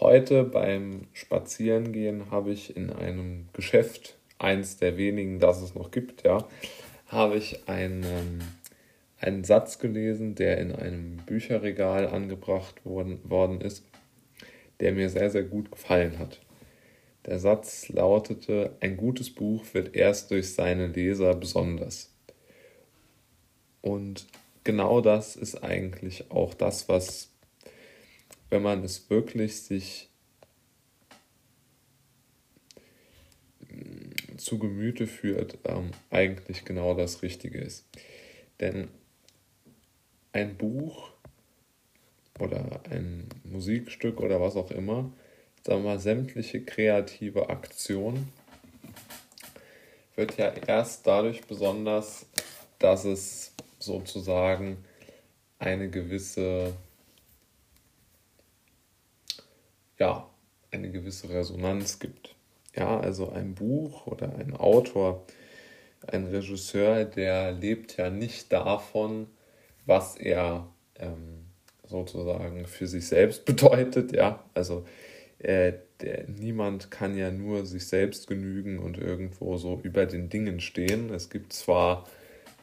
Heute beim Spazierengehen habe ich in einem Geschäft, eins der wenigen, das es noch gibt, ja, habe ich einen, einen Satz gelesen, der in einem Bücherregal angebracht worden, worden ist, der mir sehr, sehr gut gefallen hat. Der Satz lautete, ein gutes Buch wird erst durch seine Leser besonders. Und genau das ist eigentlich auch das, was, wenn man es wirklich sich mm, zu Gemüte führt, ähm, eigentlich genau das Richtige ist. Denn ein Buch oder ein Musikstück oder was auch immer, sagen wir mal, sämtliche kreative Aktion wird ja erst dadurch besonders, dass es sozusagen eine gewisse, ja, eine gewisse Resonanz gibt. Ja, also ein Buch oder ein Autor, ein Regisseur, der lebt ja nicht davon, was er ähm, sozusagen für sich selbst bedeutet, ja, also äh, der, niemand kann ja nur sich selbst genügen und irgendwo so über den Dingen stehen. Es gibt zwar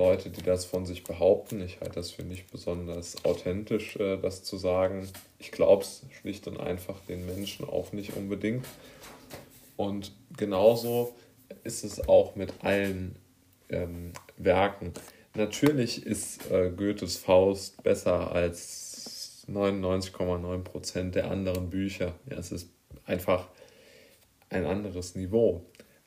Leute, die das von sich behaupten, ich halte das für nicht besonders authentisch, äh, das zu sagen. Ich glaube es schlicht und einfach den Menschen auch nicht unbedingt. Und genauso ist es auch mit allen ähm, Werken. Natürlich ist äh, Goethes Faust besser als 99,9 Prozent der anderen Bücher. Ja, es ist einfach ein anderes Niveau.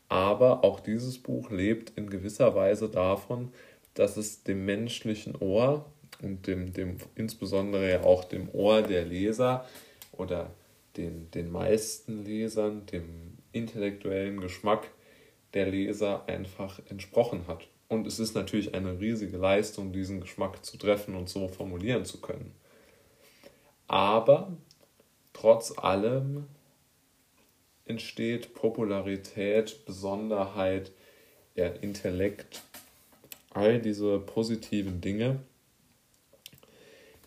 Aber auch dieses Buch lebt in gewisser Weise davon, dass es dem menschlichen Ohr und dem, dem insbesondere auch dem Ohr der Leser oder den, den meisten Lesern, dem intellektuellen Geschmack der Leser einfach entsprochen hat. Und es ist natürlich eine riesige Leistung, diesen Geschmack zu treffen und so formulieren zu können. Aber trotz allem entsteht Popularität, Besonderheit, ja, Intellekt, all diese positiven Dinge,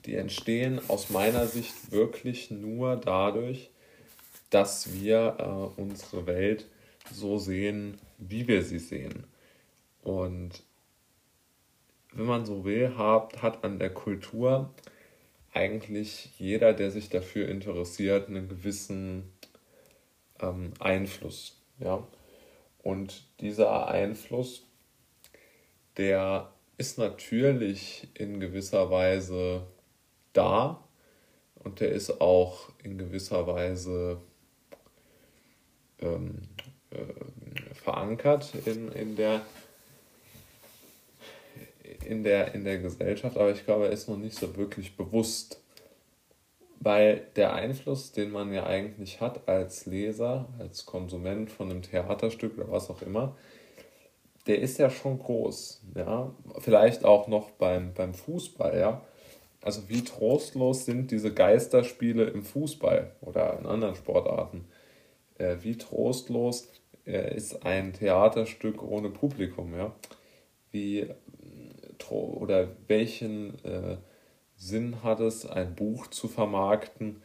die entstehen aus meiner Sicht wirklich nur dadurch, dass wir äh, unsere Welt so sehen, wie wir sie sehen. Und wenn man so will, hat, hat an der Kultur eigentlich jeder, der sich dafür interessiert, einen gewissen ähm, Einfluss. Ja? Und dieser Einfluss, der ist natürlich in gewisser Weise da und der ist auch in gewisser Weise ähm, äh, verankert in, in der in der, in der Gesellschaft, aber ich glaube, er ist noch nicht so wirklich bewusst. Weil der Einfluss, den man ja eigentlich hat als Leser, als Konsument von einem Theaterstück oder was auch immer, der ist ja schon groß. Ja? Vielleicht auch noch beim, beim Fußball, ja. Also wie trostlos sind diese Geisterspiele im Fußball oder in anderen Sportarten? Äh, wie trostlos äh, ist ein Theaterstück ohne Publikum, ja? Wie oder welchen äh, Sinn hat es, ein Buch zu vermarkten,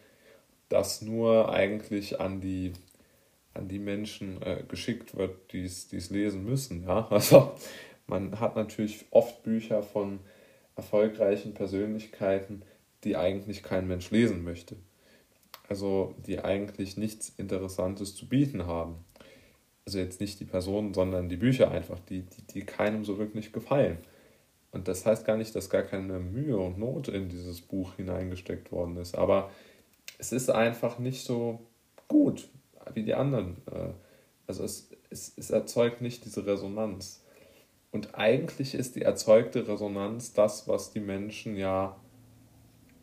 das nur eigentlich an die, an die Menschen äh, geschickt wird, die es lesen müssen. Ja? Also man hat natürlich oft Bücher von erfolgreichen Persönlichkeiten, die eigentlich kein Mensch lesen möchte. Also die eigentlich nichts Interessantes zu bieten haben. Also jetzt nicht die Personen, sondern die Bücher einfach, die, die, die keinem so wirklich gefallen. Und das heißt gar nicht, dass gar keine Mühe und Not in dieses Buch hineingesteckt worden ist. Aber es ist einfach nicht so gut wie die anderen. Äh, also es, es, es erzeugt nicht diese Resonanz. Und eigentlich ist die erzeugte Resonanz das, was die Menschen ja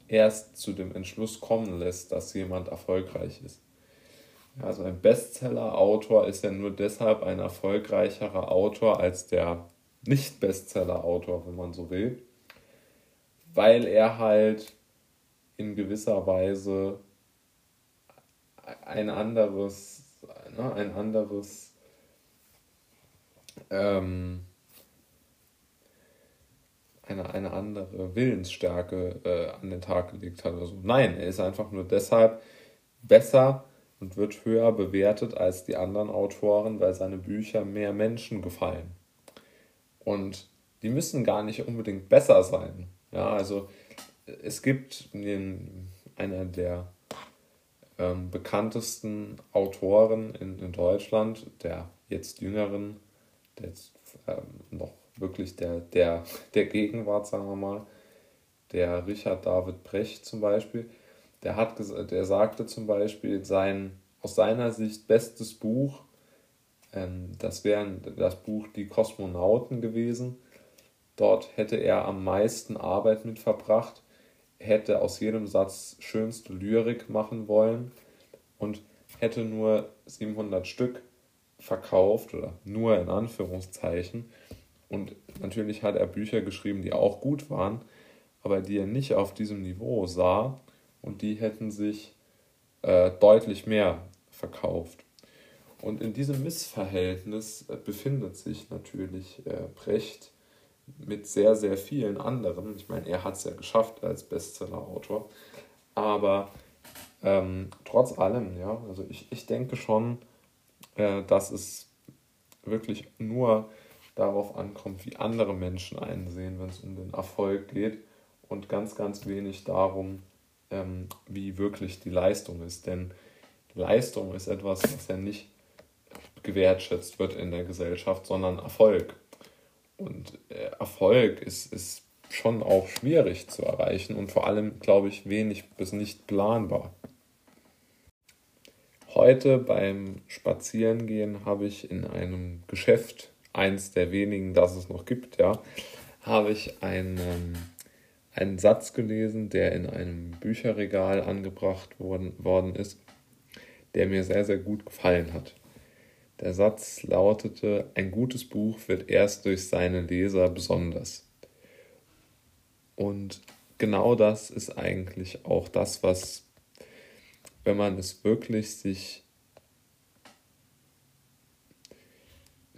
erst zu dem Entschluss kommen lässt, dass jemand erfolgreich ist. Also ein Bestseller-Autor ist ja nur deshalb ein erfolgreicherer Autor als der nicht-Bestseller-Autor, wenn man so will, weil er halt in gewisser Weise ein anderes, ne, ein anderes ähm, eine, eine andere Willensstärke äh, an den Tag gelegt hat. Also nein, er ist einfach nur deshalb besser und wird höher bewertet als die anderen Autoren, weil seine Bücher mehr Menschen gefallen. Und die müssen gar nicht unbedingt besser sein. Ja, also es gibt den, einer der ähm, bekanntesten Autoren in, in Deutschland, der jetzt jüngeren, der jetzt ähm, noch wirklich der, der, der Gegenwart, sagen wir mal, der Richard David Brecht zum Beispiel, der, hat, der sagte zum Beispiel, sein aus seiner Sicht bestes Buch, ähm, das wäre das Buch Die Kosmonauten gewesen. Dort hätte er am meisten Arbeit mit verbracht, hätte aus jedem Satz schönste Lyrik machen wollen und hätte nur 700 Stück verkauft oder nur in Anführungszeichen. Und natürlich hat er Bücher geschrieben, die auch gut waren, aber die er nicht auf diesem Niveau sah und die hätten sich äh, deutlich mehr verkauft. Und in diesem Missverhältnis äh, befindet sich natürlich äh, Brecht mit sehr, sehr vielen anderen. Ich meine, er hat es ja geschafft als Bestseller-Autor. Aber ähm, trotz allem, ja, also ich, ich denke schon, äh, dass es wirklich nur darauf ankommt, wie andere Menschen einsehen, wenn es um den Erfolg geht und ganz, ganz wenig darum, ähm, wie wirklich die Leistung ist. Denn Leistung ist etwas, was ja nicht gewertschätzt wird in der Gesellschaft, sondern Erfolg. Und äh, Erfolg ist, ist schon auch schwierig zu erreichen und vor allem, glaube ich, wenig bis nicht planbar. Heute beim Spazierengehen habe ich in einem Geschäft, eins der wenigen, das es noch gibt, ja, habe ich einen, einen Satz gelesen, der in einem Bücherregal angebracht worden, worden ist, der mir sehr, sehr gut gefallen hat. Der Satz lautete, ein gutes Buch wird erst durch seine Leser besonders. Und genau das ist eigentlich auch das, was, wenn man es wirklich sich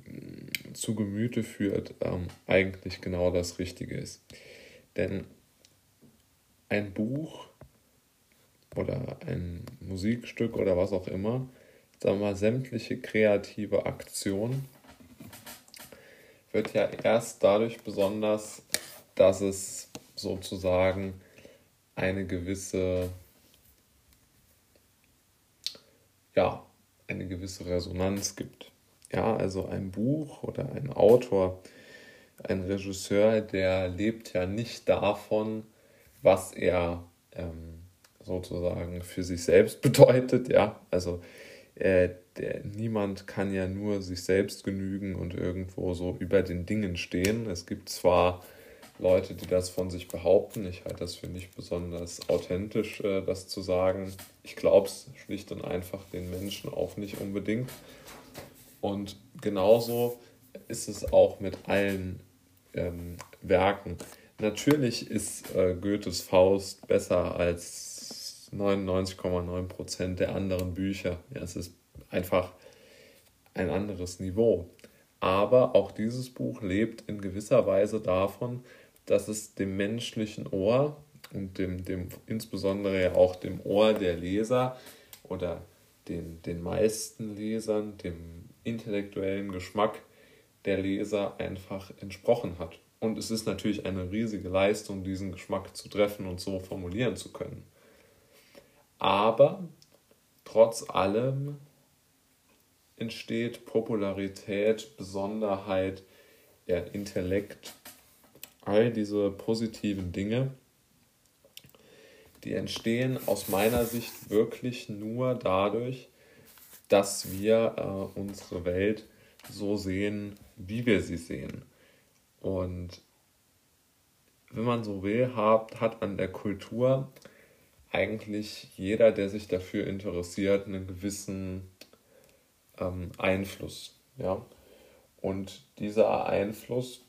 mm, zu Gemüte führt, ähm, eigentlich genau das Richtige ist. Denn ein Buch oder ein Musikstück oder was auch immer, sagen wir mal, sämtliche kreative Aktion wird ja erst dadurch besonders, dass es sozusagen eine gewisse, ja, eine gewisse Resonanz gibt. Ja, also ein Buch oder ein Autor, ein Regisseur, der lebt ja nicht davon, was er ähm, sozusagen für sich selbst bedeutet, ja. Also äh, der, niemand kann ja nur sich selbst genügen und irgendwo so über den Dingen stehen. Es gibt zwar Leute, die das von sich behaupten, ich halte das für nicht besonders authentisch, äh, das zu sagen. Ich glaube es schlicht und einfach den Menschen auch nicht unbedingt. Und genauso ist es auch mit allen ähm, Werken. Natürlich ist äh, Goethes Faust besser als 99,9% der anderen Bücher. Ja, es ist einfach ein anderes Niveau. Aber auch dieses Buch lebt in gewisser Weise davon, dass es dem menschlichen Ohr und dem, dem insbesondere auch dem Ohr der Leser oder den, den meisten Lesern, dem intellektuellen Geschmack der Leser einfach entsprochen hat. Und es ist natürlich eine riesige Leistung, diesen Geschmack zu treffen und so formulieren zu können. Aber trotz allem entsteht Popularität, Besonderheit, ja, Intellekt, all diese positiven Dinge, die entstehen aus meiner Sicht wirklich nur dadurch, dass wir äh, unsere Welt so sehen, wie wir sie sehen. Und wenn man so will, hat, hat an der Kultur eigentlich jeder, der sich dafür interessiert, einen gewissen ähm, Einfluss. Ja? Und dieser Einfluss,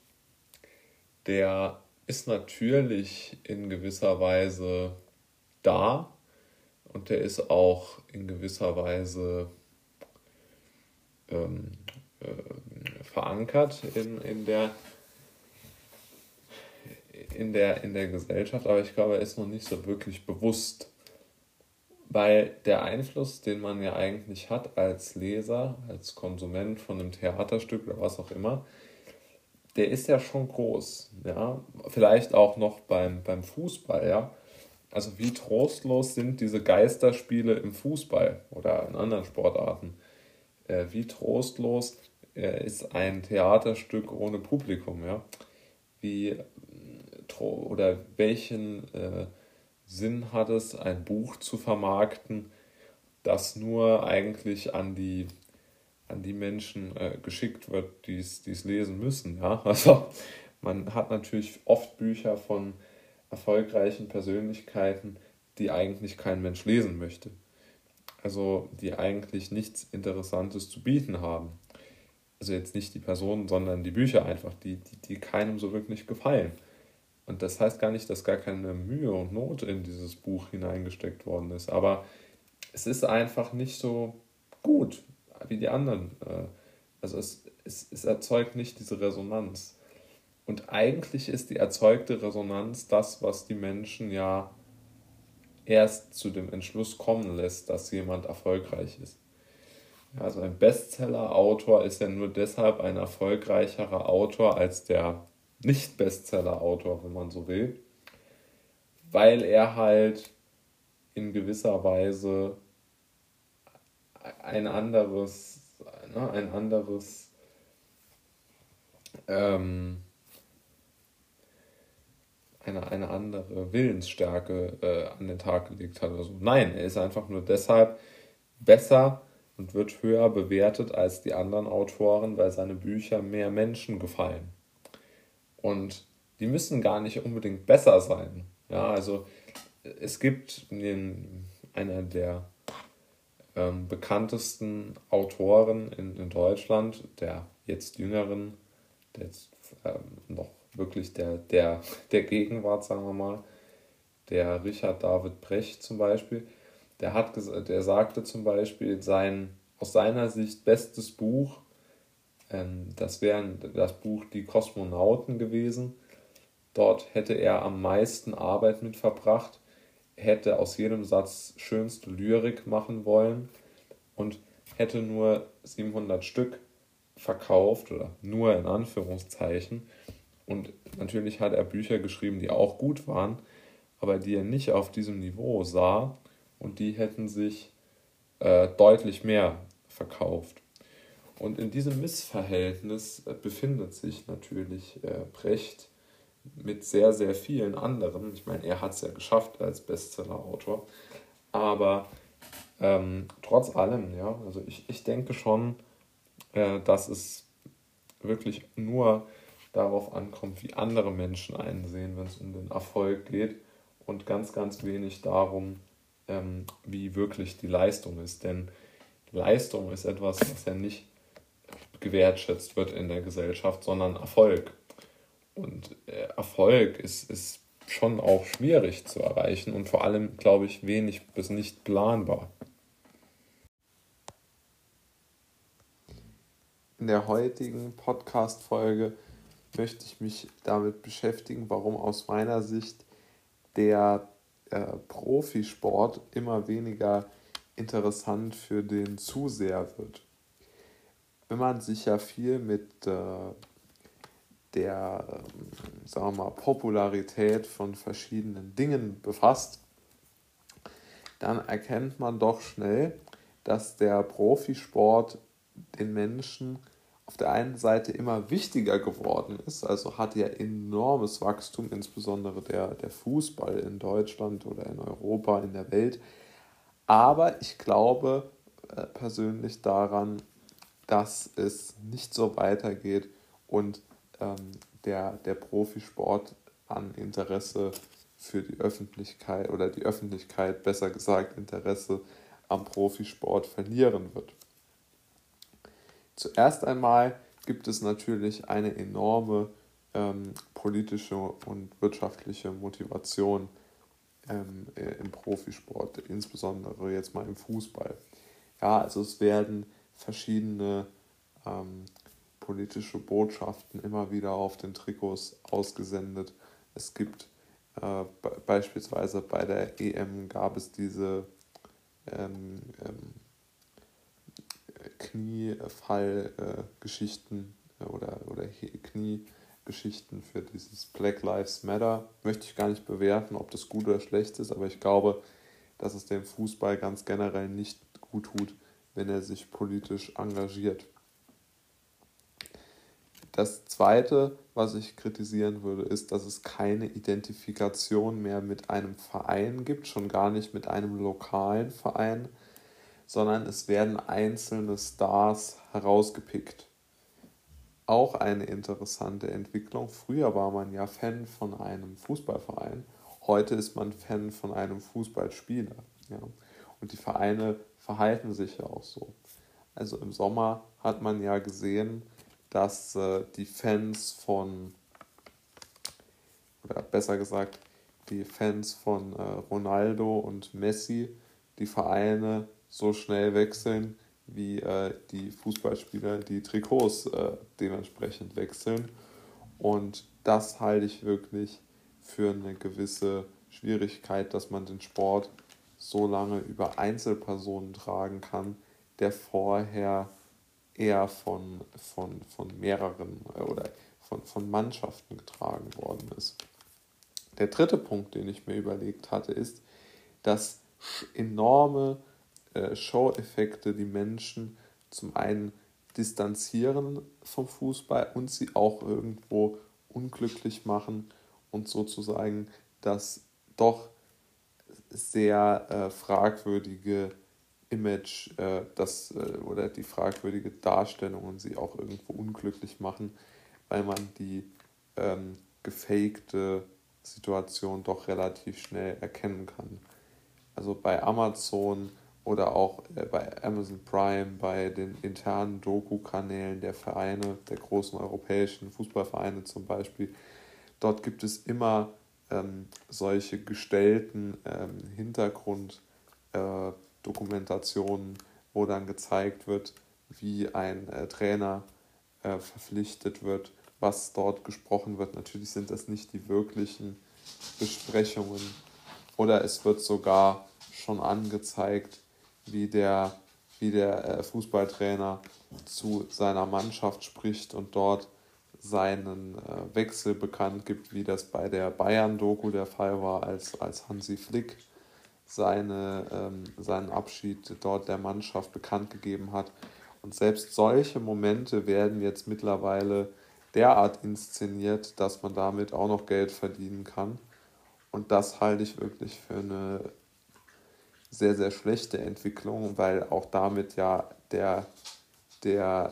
der ist natürlich in gewisser Weise da und der ist auch in gewisser Weise ähm, äh, verankert in, in der in der, in der Gesellschaft, aber ich glaube, er ist noch nicht so wirklich bewusst, weil der Einfluss, den man ja eigentlich hat als Leser, als Konsument von einem Theaterstück oder was auch immer, der ist ja schon groß. Ja? Vielleicht auch noch beim, beim Fußball, ja. Also wie trostlos sind diese Geisterspiele im Fußball oder in anderen Sportarten? Äh, wie trostlos äh, ist ein Theaterstück ohne Publikum, ja? Wie oder welchen äh, Sinn hat es, ein Buch zu vermarkten, das nur eigentlich an die, an die Menschen äh, geschickt wird, die es lesen müssen. Ja? Also man hat natürlich oft Bücher von erfolgreichen Persönlichkeiten, die eigentlich kein Mensch lesen möchte. Also die eigentlich nichts Interessantes zu bieten haben. Also jetzt nicht die Personen, sondern die Bücher einfach, die, die, die keinem so wirklich gefallen. Und das heißt gar nicht, dass gar keine Mühe und Not in dieses Buch hineingesteckt worden ist. Aber es ist einfach nicht so gut wie die anderen. Äh, also es, es, es erzeugt nicht diese Resonanz. Und eigentlich ist die erzeugte Resonanz das, was die Menschen ja erst zu dem Entschluss kommen lässt, dass jemand erfolgreich ist. also ein Bestseller-Autor ist ja nur deshalb ein erfolgreicherer Autor als der nicht-Bestseller-Autor, wenn man so will, weil er halt in gewisser Weise ein anderes, ne, ein anderes, ähm, eine, eine andere Willensstärke äh, an den Tag gelegt hat oder so. Nein, er ist einfach nur deshalb besser und wird höher bewertet als die anderen Autoren, weil seine Bücher mehr Menschen gefallen. Und die müssen gar nicht unbedingt besser sein. Ja, also es gibt in einer der ähm, bekanntesten Autoren in, in Deutschland, der jetzt jüngeren, der jetzt ähm, noch wirklich der, der, der Gegenwart, sagen wir mal, der Richard David Brecht zum Beispiel, der, hat, der sagte zum Beispiel, sein aus seiner Sicht bestes Buch das wäre das Buch Die Kosmonauten gewesen. Dort hätte er am meisten Arbeit mit verbracht, hätte aus jedem Satz schönste Lyrik machen wollen und hätte nur 700 Stück verkauft oder nur in Anführungszeichen. Und natürlich hat er Bücher geschrieben, die auch gut waren, aber die er nicht auf diesem Niveau sah und die hätten sich äh, deutlich mehr verkauft. Und in diesem Missverhältnis äh, befindet sich natürlich äh, Brecht mit sehr, sehr vielen anderen. Ich meine, er hat es ja geschafft als Bestseller-Autor. Aber ähm, trotz allem, ja, also ich, ich denke schon, äh, dass es wirklich nur darauf ankommt, wie andere Menschen einsehen, wenn es um den Erfolg geht und ganz, ganz wenig darum, ähm, wie wirklich die Leistung ist. Denn Leistung ist etwas, was ja nicht gewertschätzt wird in der Gesellschaft, sondern Erfolg. Und äh, Erfolg ist, ist schon auch schwierig zu erreichen und vor allem, glaube ich, wenig bis nicht planbar. In der heutigen Podcast-Folge möchte ich mich damit beschäftigen, warum aus meiner Sicht der äh, Profisport immer weniger interessant für den Zuseher wird wenn man sich ja viel mit äh, der, äh, sagen wir mal, Popularität von verschiedenen Dingen befasst, dann erkennt man doch schnell, dass der Profisport den Menschen auf der einen Seite immer wichtiger geworden ist, also hat ja enormes Wachstum, insbesondere der, der Fußball in Deutschland oder in Europa, in der Welt. Aber ich glaube äh, persönlich daran, dass es nicht so weitergeht und ähm, der, der Profisport an Interesse für die Öffentlichkeit oder die Öffentlichkeit, besser gesagt, Interesse am Profisport verlieren wird. Zuerst einmal gibt es natürlich eine enorme ähm, politische und wirtschaftliche Motivation ähm, im Profisport, insbesondere jetzt mal im Fußball. Ja, also es werden verschiedene ähm, politische Botschaften immer wieder auf den Trikots ausgesendet. Es gibt äh, beispielsweise bei der EM gab es diese ähm, ähm, Kniefallgeschichten äh, oder, oder Kniegeschichten für dieses Black Lives Matter. Möchte ich gar nicht bewerten, ob das gut oder schlecht ist, aber ich glaube, dass es dem Fußball ganz generell nicht gut tut, wenn er sich politisch engagiert. Das Zweite, was ich kritisieren würde, ist, dass es keine Identifikation mehr mit einem Verein gibt, schon gar nicht mit einem lokalen Verein, sondern es werden einzelne Stars herausgepickt. Auch eine interessante Entwicklung. Früher war man ja Fan von einem Fußballverein, heute ist man Fan von einem Fußballspieler. Ja. Und die Vereine verhalten sich ja auch so. Also im Sommer hat man ja gesehen, dass äh, die Fans von, oder besser gesagt, die Fans von äh, Ronaldo und Messi die Vereine so schnell wechseln, wie äh, die Fußballspieler die Trikots äh, dementsprechend wechseln. Und das halte ich wirklich für eine gewisse Schwierigkeit, dass man den Sport so lange über Einzelpersonen tragen kann, der vorher eher von, von, von mehreren äh, oder von, von Mannschaften getragen worden ist. Der dritte Punkt, den ich mir überlegt hatte, ist, dass enorme äh, Show-Effekte die Menschen zum einen distanzieren vom Fußball und sie auch irgendwo unglücklich machen und sozusagen das doch sehr äh, fragwürdige Image äh, das, äh, oder die fragwürdige Darstellung und sie auch irgendwo unglücklich machen, weil man die ähm, gefakte Situation doch relativ schnell erkennen kann. Also bei Amazon oder auch äh, bei Amazon Prime, bei den internen Doku-Kanälen der Vereine, der großen europäischen Fußballvereine zum Beispiel, dort gibt es immer ähm, solche gestellten ähm, Hintergrund- äh, wo dann gezeigt wird, wie ein äh, Trainer äh, verpflichtet wird, was dort gesprochen wird. Natürlich sind das nicht die wirklichen Besprechungen oder es wird sogar schon angezeigt, wie der, wie der äh, Fußballtrainer zu seiner Mannschaft spricht und dort seinen äh, Wechsel bekannt gibt, wie das bei der Bayern-Doku der Fall war, als, als Hansi Flick seine, ähm, seinen Abschied dort der Mannschaft bekannt gegeben hat. Und selbst solche Momente werden jetzt mittlerweile derart inszeniert, dass man damit auch noch Geld verdienen kann. Und das halte ich wirklich für eine sehr, sehr schlechte Entwicklung, weil auch damit ja der, der,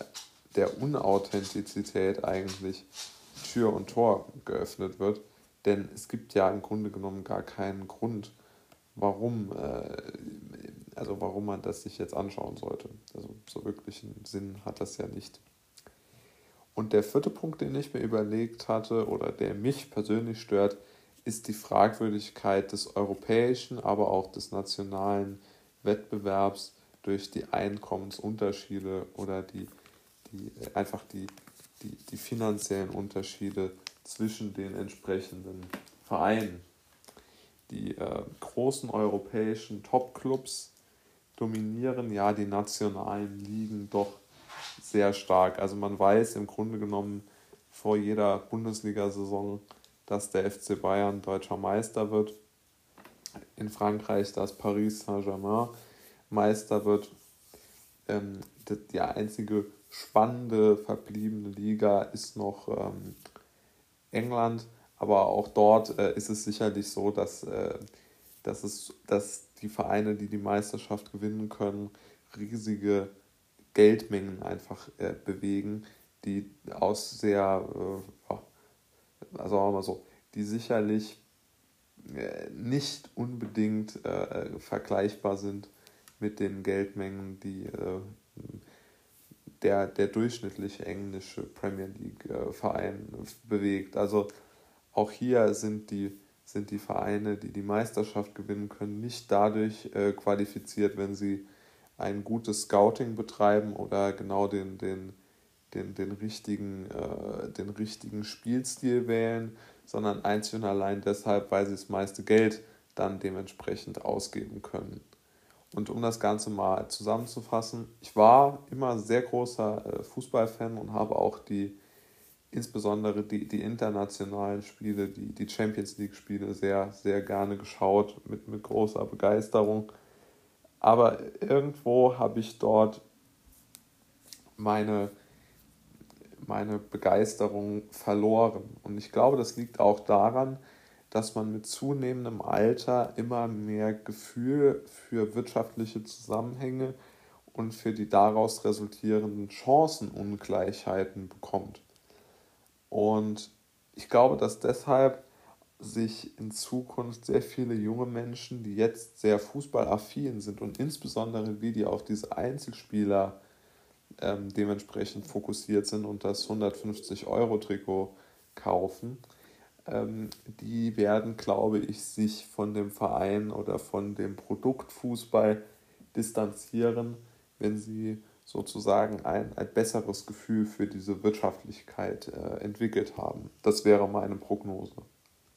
der Unauthentizität eigentlich Tür und Tor geöffnet wird. Denn es gibt ja im Grunde genommen gar keinen Grund, warum, äh, also warum man das sich jetzt anschauen sollte. Also so wirklich einen Sinn hat das ja nicht. Und der vierte Punkt, den ich mir überlegt hatte oder der mich persönlich stört, ist die Fragwürdigkeit des europäischen, aber auch des nationalen Wettbewerbs durch die Einkommensunterschiede oder die, die einfach die, die, die finanziellen Unterschiede zwischen den entsprechenden Vereinen. Die äh, großen europäischen Top-Clubs dominieren ja die nationalen Ligen doch sehr stark. Also man weiß im Grunde genommen vor jeder Bundesliga-Saison, dass der FC Bayern deutscher Meister wird. In Frankreich, dass Paris Saint-Germain Meister wird. Ähm, die einzige spannende verbliebene Liga ist noch ähm, England. Aber auch dort äh, ist es sicherlich so, dass, äh, dass, es, dass die Vereine, die die Meisterschaft gewinnen können, riesige Geldmengen einfach äh, bewegen, die aus sehr, äh, also auch mal so, die sicherlich äh, nicht unbedingt äh, vergleichbar sind mit den Geldmengen, die der, der durchschnittliche englische Premier League-Verein bewegt. Also auch hier sind die, sind die Vereine, die die Meisterschaft gewinnen können, nicht dadurch äh, qualifiziert, wenn sie ein gutes Scouting betreiben oder genau den, den, den, den, richtigen, äh, den richtigen Spielstil wählen, sondern einzig und allein deshalb, weil sie das meiste Geld dann dementsprechend ausgeben können. Und um das Ganze mal zusammenzufassen, ich war immer sehr großer äh, Fußballfan und habe auch die, insbesondere die, die internationalen Spiele, die, die Champions League-Spiele sehr, sehr gerne geschaut, mit, mit großer Begeisterung. Aber irgendwo habe ich dort meine, meine Begeisterung verloren. Und ich glaube, das liegt auch daran, man mit zunehmendem Alter immer mehr Gefühl für wirtschaftliche Zusammenhänge und für die daraus resultierenden Chancenungleichheiten bekommt. Und ich glaube, dass deshalb sich in Zukunft sehr viele junge Menschen, die jetzt sehr fußballaffin sind und insbesondere die, die auf diese Einzelspieler ähm, dementsprechend fokussiert sind und das 150-Euro-Trikot kaufen, die werden, glaube ich, sich von dem Verein oder von dem Produkt Fußball distanzieren, wenn sie sozusagen ein, ein besseres Gefühl für diese Wirtschaftlichkeit äh, entwickelt haben. Das wäre meine Prognose.